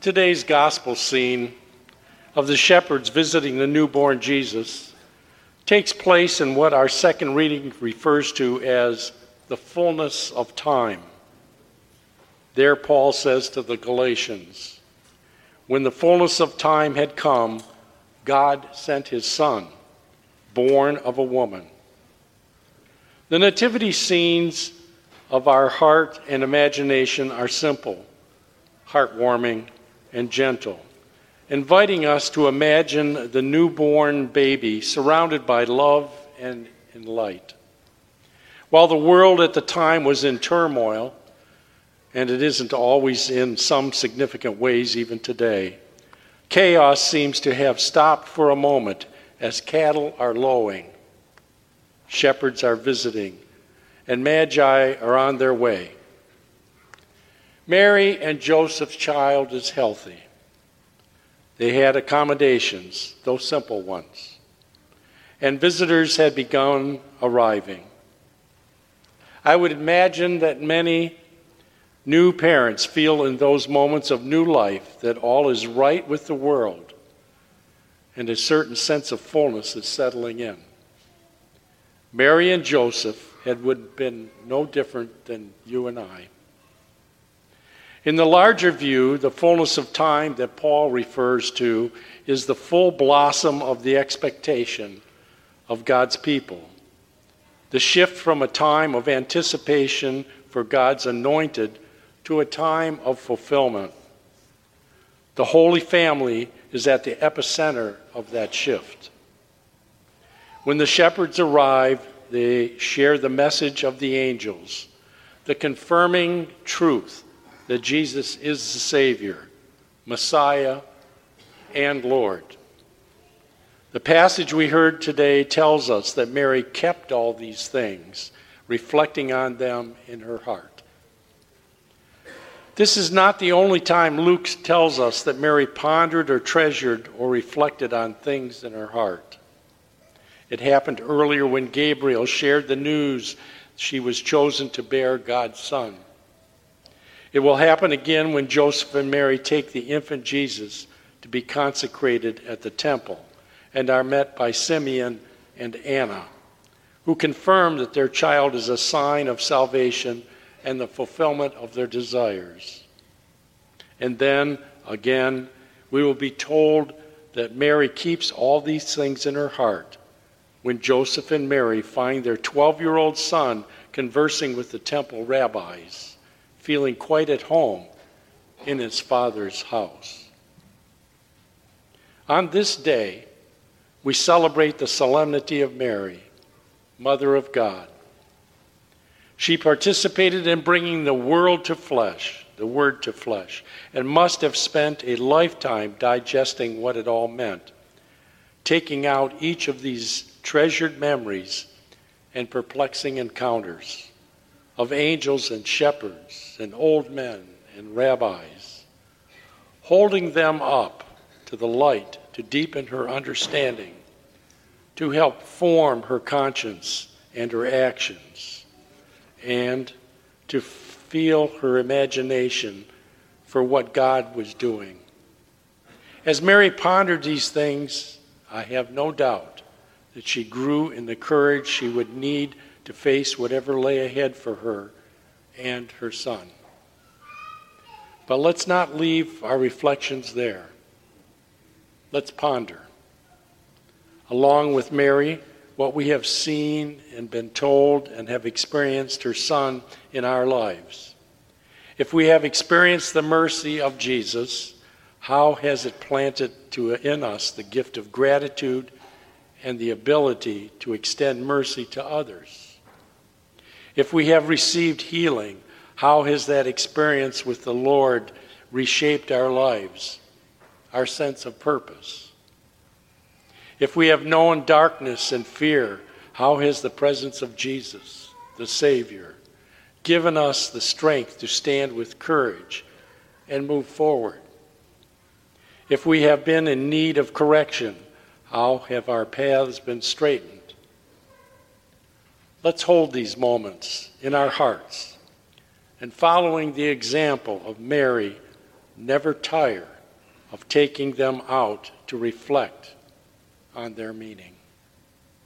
Today's gospel scene of the shepherds visiting the newborn Jesus takes place in what our second reading refers to as the fullness of time. There, Paul says to the Galatians, When the fullness of time had come, God sent his Son, born of a woman. The nativity scenes of our heart and imagination are simple, heartwarming, and gentle, inviting us to imagine the newborn baby surrounded by love and light. While the world at the time was in turmoil, and it isn't always in some significant ways even today, chaos seems to have stopped for a moment as cattle are lowing, shepherds are visiting, and magi are on their way. Mary and Joseph's child is healthy. They had accommodations, though simple ones, and visitors had begun arriving. I would imagine that many new parents feel in those moments of new life that all is right with the world and a certain sense of fullness is settling in. Mary and Joseph had been no different than you and I. In the larger view, the fullness of time that Paul refers to is the full blossom of the expectation of God's people. The shift from a time of anticipation for God's anointed to a time of fulfillment. The Holy Family is at the epicenter of that shift. When the shepherds arrive, they share the message of the angels, the confirming truth that Jesus is the Savior, Messiah, and Lord. The passage we heard today tells us that Mary kept all these things, reflecting on them in her heart. This is not the only time Luke tells us that Mary pondered or treasured or reflected on things in her heart. It happened earlier when Gabriel shared the news she was chosen to bear God's Son. It will happen again when Joseph and Mary take the infant Jesus to be consecrated at the temple and are met by Simeon and Anna, who confirm that their child is a sign of salvation and the fulfillment of their desires. And then, again, we will be told that Mary keeps all these things in her heart when Joseph and Mary find their 12 year old son conversing with the temple rabbis feeling quite at home in his father's house. On this day, we celebrate the solemnity of Mary, Mother of God. She participated in bringing the world to flesh, the Word to flesh, and must have spent a lifetime digesting what it all meant, taking out each of these treasured memories and perplexing encounters of angels and shepherds and old men and rabbis, holding them up to the light to deepen her understanding, to help form her conscience and her actions, and to feel her imagination for what God was doing. As Mary pondered these things, I have no doubt that she grew in the courage she would need to face whatever lay ahead for her and her son. But let's not leave our reflections there. Let's ponder, along with Mary, what we have seen and been told and have experienced her son in our lives. If we have experienced the mercy of Jesus, how has it planted to, in us the gift of gratitude and the ability to extend mercy to others? If we have received healing, how has that experience with the Lord reshaped our lives, our sense of purpose? If we have known darkness and fear, how has the presence of Jesus, the Savior, given us the strength to stand with courage and move forward? If we have been in need of correction, how have our paths been straightened? Let's hold these moments in our hearts and following the example of Mary, never tire of taking them out to reflect on their meaning.